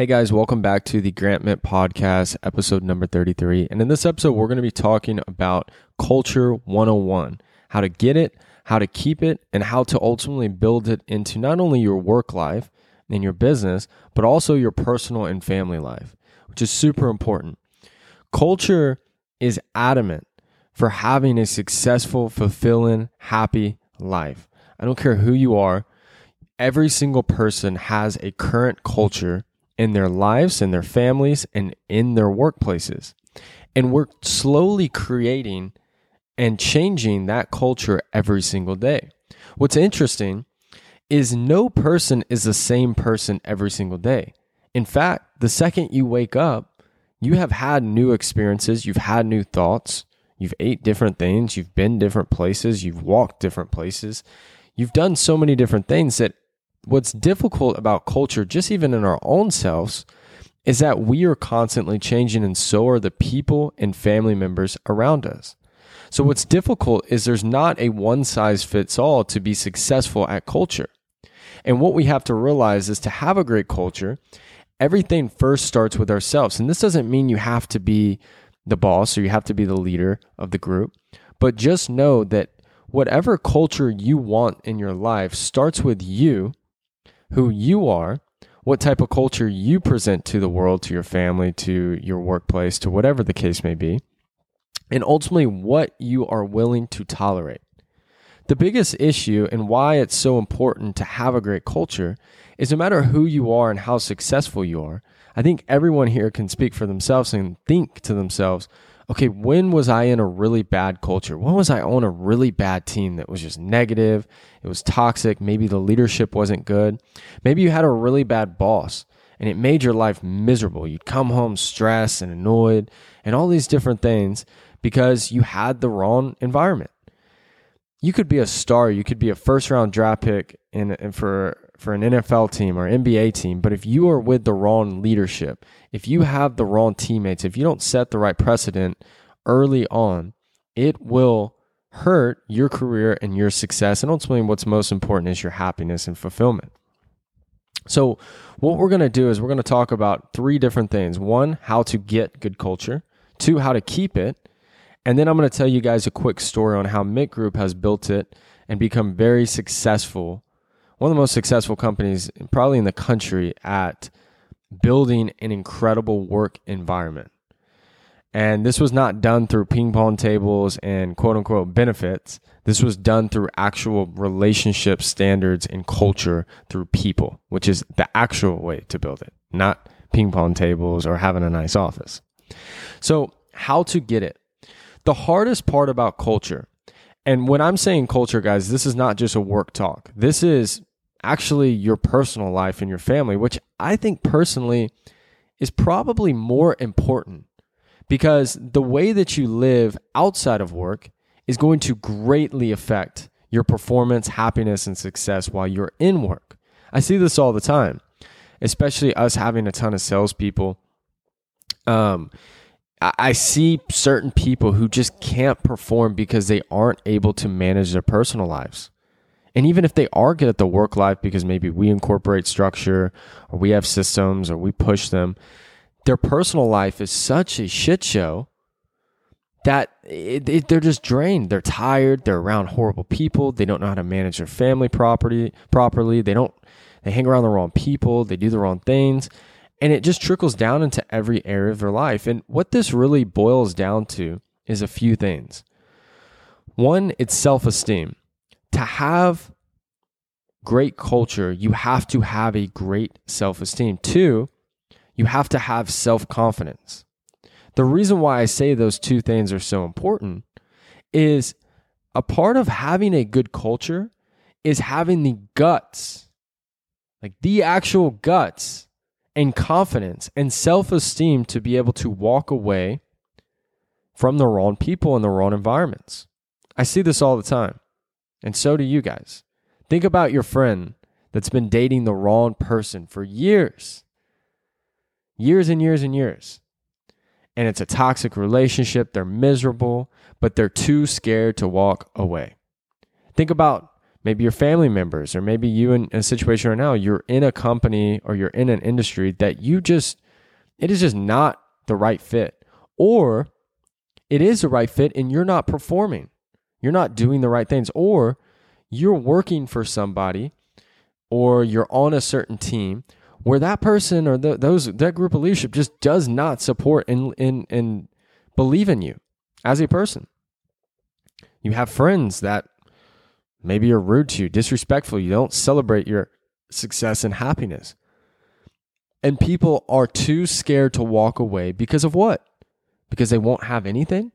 Hey guys, welcome back to the Grant Mitt Podcast, episode number 33. And in this episode, we're going to be talking about Culture 101 how to get it, how to keep it, and how to ultimately build it into not only your work life and your business, but also your personal and family life, which is super important. Culture is adamant for having a successful, fulfilling, happy life. I don't care who you are, every single person has a current culture in their lives, in their families, and in their workplaces. And we're slowly creating and changing that culture every single day. What's interesting is no person is the same person every single day. In fact, the second you wake up, you have had new experiences, you've had new thoughts, you've ate different things, you've been different places, you've walked different places. You've done so many different things that what's difficult about culture, just even in our own selves, is that we are constantly changing, and so are the people and family members around us. So, what's difficult is there's not a one size fits all to be successful at culture. And what we have to realize is to have a great culture, everything first starts with ourselves. And this doesn't mean you have to be the boss or you have to be the leader of the group, but just know that whatever culture you want in your life starts with you who you are, what type of culture you present to the world, to your family, to your workplace, to whatever the case may be, and ultimately what you are willing to tolerate. The biggest issue and why it's so important to have a great culture is no matter who you are and how successful you are, I think everyone here can speak for themselves and think to themselves, okay, when was I in a really bad culture? When was I on a really bad team that was just negative? It was toxic. Maybe the leadership wasn't good. Maybe you had a really bad boss and it made your life miserable. You'd come home stressed and annoyed and all these different things because you had the wrong environment. You could be a star, you could be a first round draft pick in, in for for an NFL team or NBA team, but if you are with the wrong leadership, if you have the wrong teammates, if you don't set the right precedent early on, it will hurt your career and your success. And ultimately, what's most important is your happiness and fulfillment. So, what we're going to do is we're going to talk about three different things one, how to get good culture, two, how to keep it. And then I'm going to tell you guys a quick story on how Mitt Group has built it and become very successful one of the most successful companies probably in the country at building an incredible work environment. And this was not done through ping pong tables and quote unquote benefits. This was done through actual relationship standards and culture through people, which is the actual way to build it, not ping pong tables or having a nice office. So, how to get it? The hardest part about culture, and when I'm saying culture, guys, this is not just a work talk. This is actually your personal life and your family, which I think personally is probably more important because the way that you live outside of work is going to greatly affect your performance, happiness, and success while you're in work. I see this all the time, especially us having a ton of salespeople. Um, I see certain people who just can't perform because they aren't able to manage their personal lives. And even if they are good at the work life because maybe we incorporate structure or we have systems or we push them, their personal life is such a shit show that it, it, they're just drained. They're tired. They're around horrible people. They don't know how to manage their family property properly. They don't. They hang around the wrong people. They do the wrong things, and it just trickles down into every area of their life. And what this really boils down to is a few things. One, it's self esteem to have great culture, you have to have a great self esteem. Two, you have to have self confidence. The reason why I say those two things are so important is a part of having a good culture is having the guts, like the actual guts and confidence and self esteem to be able to walk away from the wrong people and the wrong environments. I see this all the time. And so do you guys. Think about your friend that's been dating the wrong person for years, years and years and years. And it's a toxic relationship. They're miserable, but they're too scared to walk away. Think about maybe your family members, or maybe you in a situation right now, you're in a company or you're in an industry that you just, it is just not the right fit. Or it is the right fit and you're not performing. You're not doing the right things. Or you're working for somebody or you're on a certain team where that person or the, those that group of leadership just does not support and, and, and believe in you as a person. You have friends that maybe are rude to you, disrespectful. You don't celebrate your success and happiness. And people are too scared to walk away because of what? Because they won't have anything?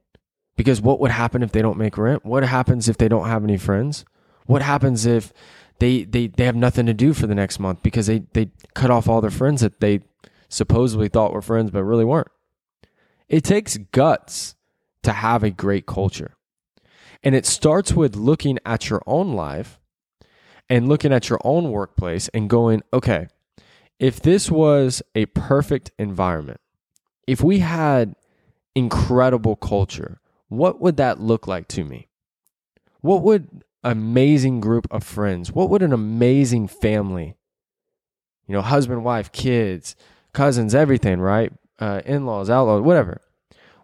Because what would happen if they don't make rent? What happens if they don't have any friends? What happens if they they, they have nothing to do for the next month because they, they cut off all their friends that they supposedly thought were friends but really weren't? It takes guts to have a great culture. And it starts with looking at your own life and looking at your own workplace and going, okay, if this was a perfect environment, if we had incredible culture, what would that look like to me? What would amazing group of friends, what would an amazing family, you know, husband, wife, kids, cousins, everything, right? Uh, in laws, outlaws, whatever.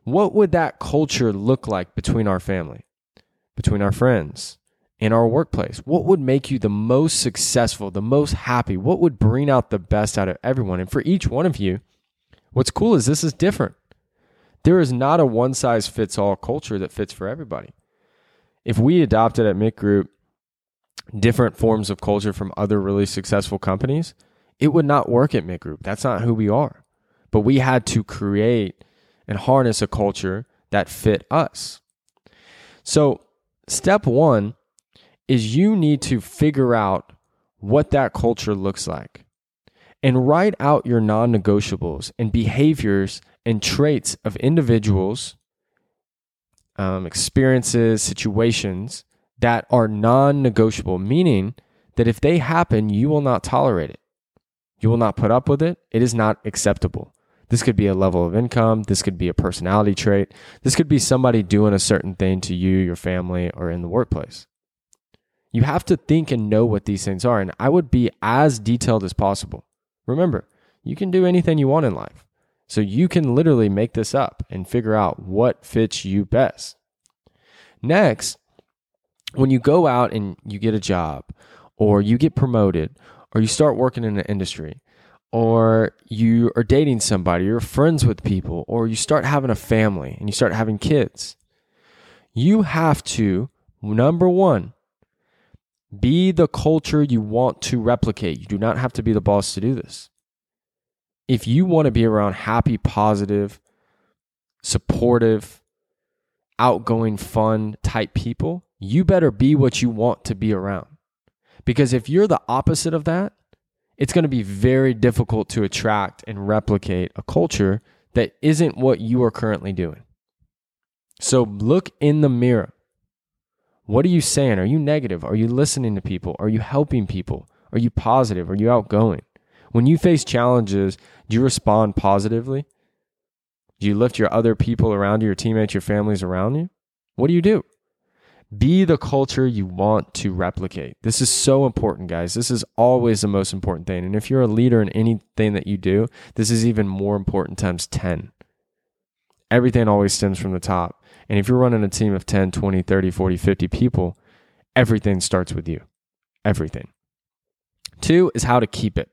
What would that culture look like between our family? between our friends, in our workplace? What would make you the most successful, the most happy? What would bring out the best out of everyone? And for each one of you, what's cool is this is different. There is not a one size fits all culture that fits for everybody. If we adopted at Mitt Group different forms of culture from other really successful companies, it would not work at Mitt Group. That's not who we are. But we had to create and harness a culture that fit us. So Step one is you need to figure out what that culture looks like and write out your non negotiables and behaviors and traits of individuals, um, experiences, situations that are non negotiable, meaning that if they happen, you will not tolerate it. You will not put up with it. It is not acceptable. This could be a level of income. This could be a personality trait. This could be somebody doing a certain thing to you, your family, or in the workplace. You have to think and know what these things are. And I would be as detailed as possible. Remember, you can do anything you want in life. So you can literally make this up and figure out what fits you best. Next, when you go out and you get a job or you get promoted or you start working in an industry, or you are dating somebody, you're friends with people, or you start having a family and you start having kids, you have to, number one, be the culture you want to replicate. You do not have to be the boss to do this. If you want to be around happy, positive, supportive, outgoing, fun type people, you better be what you want to be around. Because if you're the opposite of that, it's going to be very difficult to attract and replicate a culture that isn't what you are currently doing. So look in the mirror. What are you saying? Are you negative? Are you listening to people? Are you helping people? Are you positive? Are you outgoing? When you face challenges, do you respond positively? Do you lift your other people around you, your teammates, your families around you? What do you do? Be the culture you want to replicate. This is so important, guys. This is always the most important thing. And if you're a leader in anything that you do, this is even more important times 10. Everything always stems from the top. And if you're running a team of 10, 20, 30, 40, 50 people, everything starts with you. Everything. Two is how to keep it.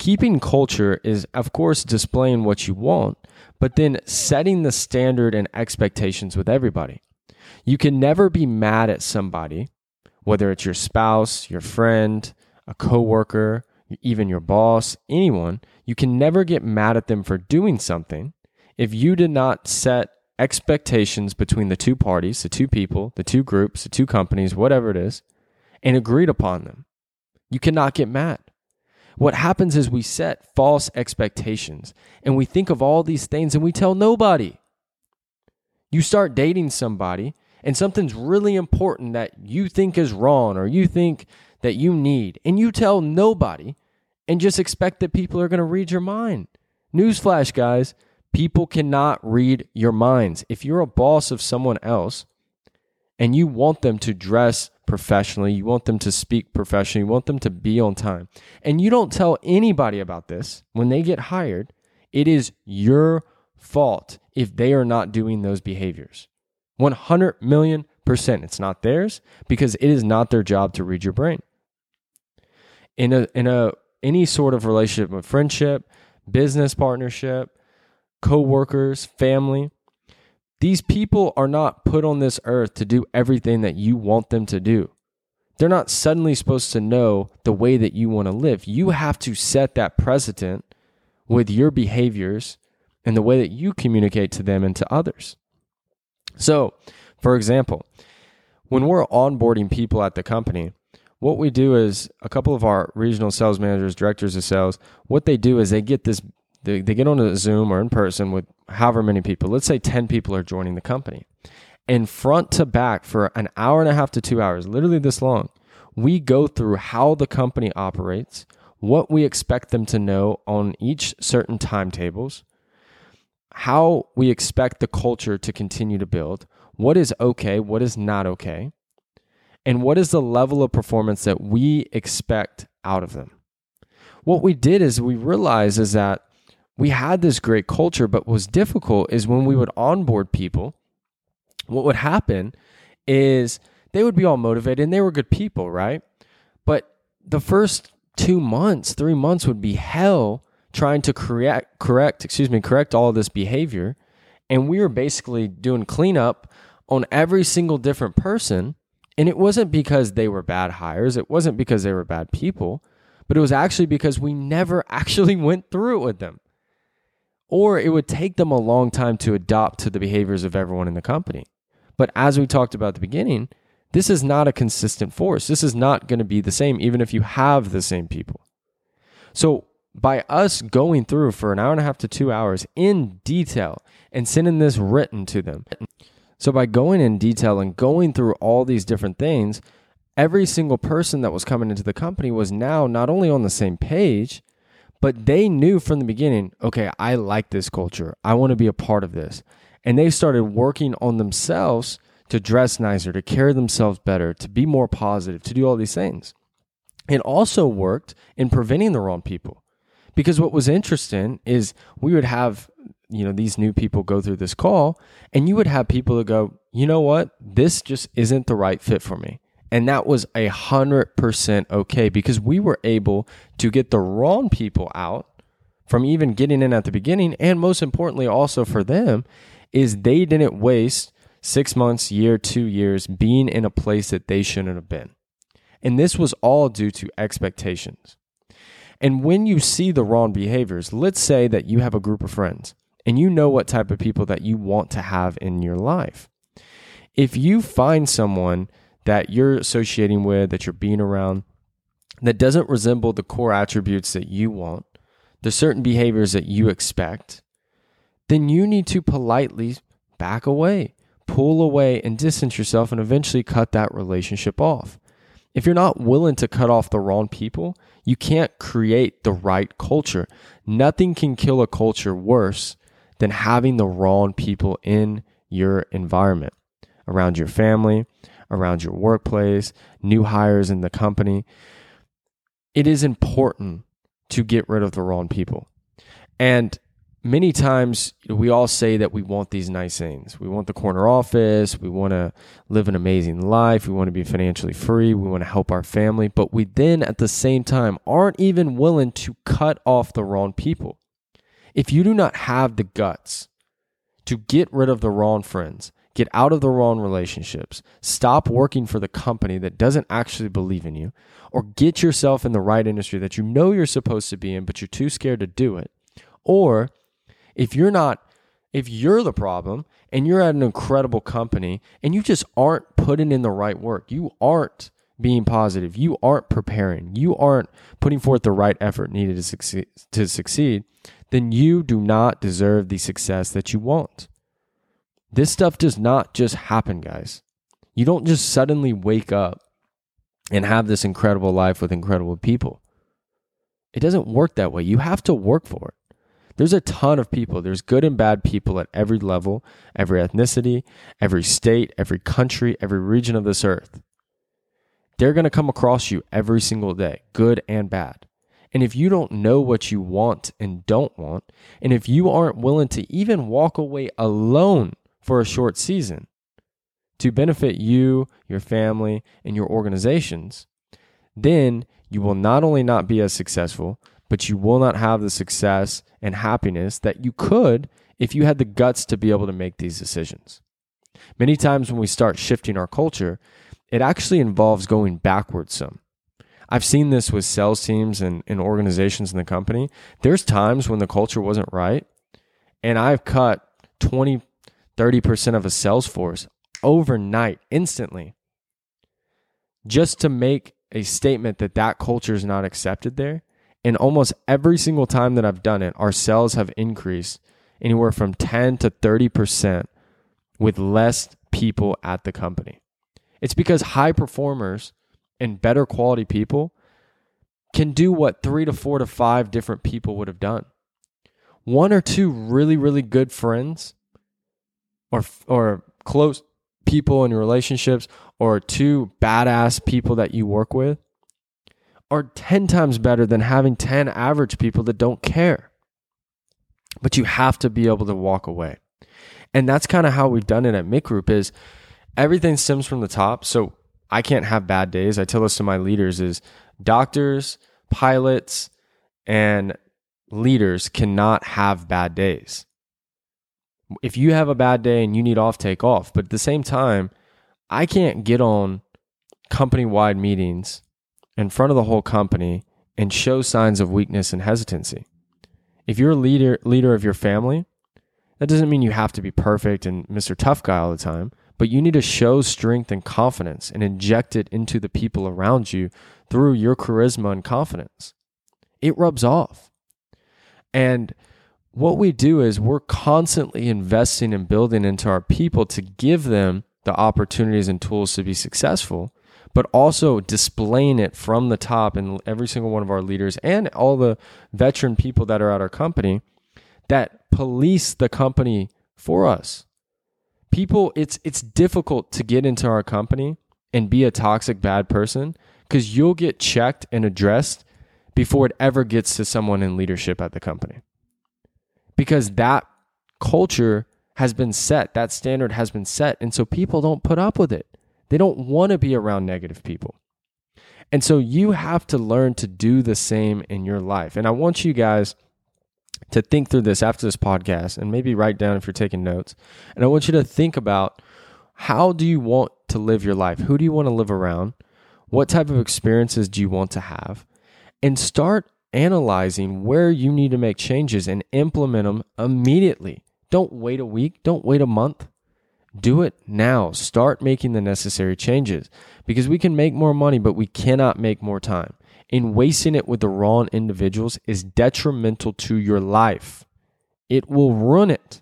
Keeping culture is, of course, displaying what you want, but then setting the standard and expectations with everybody. You can never be mad at somebody, whether it's your spouse, your friend, a coworker, even your boss, anyone. You can never get mad at them for doing something if you did not set expectations between the two parties, the two people, the two groups, the two companies, whatever it is, and agreed upon them. You cannot get mad. What happens is we set false expectations and we think of all these things and we tell nobody. You start dating somebody and something's really important that you think is wrong or you think that you need, and you tell nobody and just expect that people are going to read your mind. Newsflash, guys people cannot read your minds. If you're a boss of someone else and you want them to dress professionally. You want them to speak professionally. You want them to be on time. And you don't tell anybody about this when they get hired. It is your fault if they are not doing those behaviors. 100 million percent. It's not theirs because it is not their job to read your brain. In a, in a, any sort of relationship, a friendship, business partnership, co-workers, family, these people are not put on this earth to do everything that you want them to do. They're not suddenly supposed to know the way that you want to live. You have to set that precedent with your behaviors and the way that you communicate to them and to others. So, for example, when we're onboarding people at the company, what we do is a couple of our regional sales managers, directors of sales, what they do is they get this they, they get on a Zoom or in person with however many people. Let's say 10 people are joining the company. And front to back for an hour and a half to two hours, literally this long, we go through how the company operates, what we expect them to know on each certain timetables, how we expect the culture to continue to build, what is okay, what is not okay, and what is the level of performance that we expect out of them. What we did is we realized is that we had this great culture, but what was difficult is when we would onboard people, what would happen is they would be all motivated and they were good people, right? But the first two months, three months would be hell trying to correct, correct, excuse me, correct all this behavior. And we were basically doing cleanup on every single different person. And it wasn't because they were bad hires, it wasn't because they were bad people, but it was actually because we never actually went through it with them or it would take them a long time to adopt to the behaviors of everyone in the company. But as we talked about at the beginning, this is not a consistent force. This is not going to be the same, even if you have the same people. So, by us going through for an hour and a half to two hours in detail and sending this written to them, so by going in detail and going through all these different things, every single person that was coming into the company was now not only on the same page, but they knew from the beginning, okay, I like this culture. I want to be a part of this. And they started working on themselves to dress nicer, to carry themselves better, to be more positive, to do all these things. It also worked in preventing the wrong people. Because what was interesting is we would have, you know, these new people go through this call and you would have people that go, you know what? This just isn't the right fit for me. And that was a hundred percent okay because we were able to get the wrong people out from even getting in at the beginning. And most importantly, also for them, is they didn't waste six months, year, two years being in a place that they shouldn't have been. And this was all due to expectations. And when you see the wrong behaviors, let's say that you have a group of friends and you know what type of people that you want to have in your life. If you find someone that you're associating with, that you're being around, that doesn't resemble the core attributes that you want, the certain behaviors that you expect, then you need to politely back away, pull away, and distance yourself, and eventually cut that relationship off. If you're not willing to cut off the wrong people, you can't create the right culture. Nothing can kill a culture worse than having the wrong people in your environment, around your family, around your workplace, new hires in the company. It is important to get rid of the wrong people. And many times we all say that we want these nice things. We want the corner office. We want to live an amazing life. We want to be financially free. We want to help our family. But we then at the same time aren't even willing to cut off the wrong people. If you do not have the guts to get rid of the wrong friends, Get out of the wrong relationships. Stop working for the company that doesn't actually believe in you, or get yourself in the right industry that you know you're supposed to be in, but you're too scared to do it. Or if you're not, if you're the problem and you're at an incredible company and you just aren't putting in the right work, you aren't being positive, you aren't preparing, you aren't putting forth the right effort needed to succeed, to succeed, then you do not deserve the success that you want. This stuff does not just happen, guys. You don't just suddenly wake up and have this incredible life with incredible people. It doesn't work that way. You have to work for it. There's a ton of people. There's good and bad people at every level, every ethnicity, every state, every country, every region of this earth. they're going to come across you every single day, good and bad. And if you don't know what you want and don't want, and if you aren't willing to even walk away alone for a short season to benefit you, your family, and your organizations, then you will not only not be as successful, but you will not have the success and happiness that you could if you had the guts to be able to make these decisions. Many times when we start shifting our culture, it actually involves going backwards some. I've seen this with sales teams and, and organizations in the company. There's times when the culture wasn't right, and I've cut 20, 30% of a sales force overnight, instantly, just to make a statement that that culture is not accepted there. And almost every single time that I've done it, our sales have increased anywhere from 10 to 30% with less people at the company. It's because high performers and better quality people can do what three to four to five different people would have done. One or two really, really good friends or, or close people in your relationships or two badass people that you work with are 10 times better than having 10 average people that don't care. But you have to be able to walk away. And that's kind of how we've done it at Mitt Group is everything stems from the top. So I can't have bad days. I tell this to my leaders is doctors, pilots, and leaders cannot have bad days. If you have a bad day and you need off, take off. But at the same time, I can't get on company wide meetings in front of the whole company and show signs of weakness and hesitancy. If you're a leader leader of your family, that doesn't mean you have to be perfect and Mr. Tough Guy all the time, but you need to show strength and confidence and inject it into the people around you through your charisma and confidence. It rubs off. And what we do is we're constantly investing and building into our people to give them the opportunities and tools to be successful, but also displaying it from the top in every single one of our leaders and all the veteran people that are at our company that police the company for us. People, it's it's difficult to get into our company and be a toxic bad person because you'll get checked and addressed before it ever gets to someone in leadership at the company. Because that culture has been set, that standard has been set. And so people don't put up with it. They don't want to be around negative people. And so you have to learn to do the same in your life. And I want you guys to think through this after this podcast and maybe write down if you're taking notes. And I want you to think about how do you want to live your life? Who do you want to live around? What type of experiences do you want to have? And start analyzing where you need to make changes and implement them immediately. Don't wait a week, don't wait a month. Do it now. Start making the necessary changes because we can make more money, but we cannot make more time. And wasting it with the wrong individuals is detrimental to your life. It will ruin it.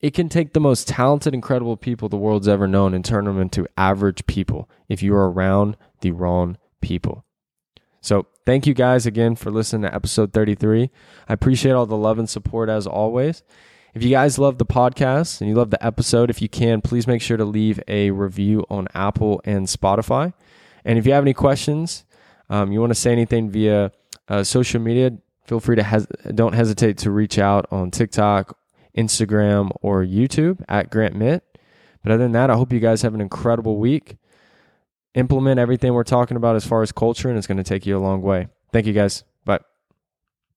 It can take the most talented, incredible people the world's ever known and turn them into average people if you are around the wrong people. So, thank you guys again for listening to episode 33. I appreciate all the love and support as always. If you guys love the podcast and you love the episode, if you can, please make sure to leave a review on Apple and Spotify. And if you have any questions, um, you want to say anything via uh, social media, feel free to hes- don't hesitate to reach out on TikTok, Instagram, or YouTube at Grant Mitt. But other than that, I hope you guys have an incredible week. Implement everything we're talking about as far as culture, and it's going to take you a long way. Thank you, guys.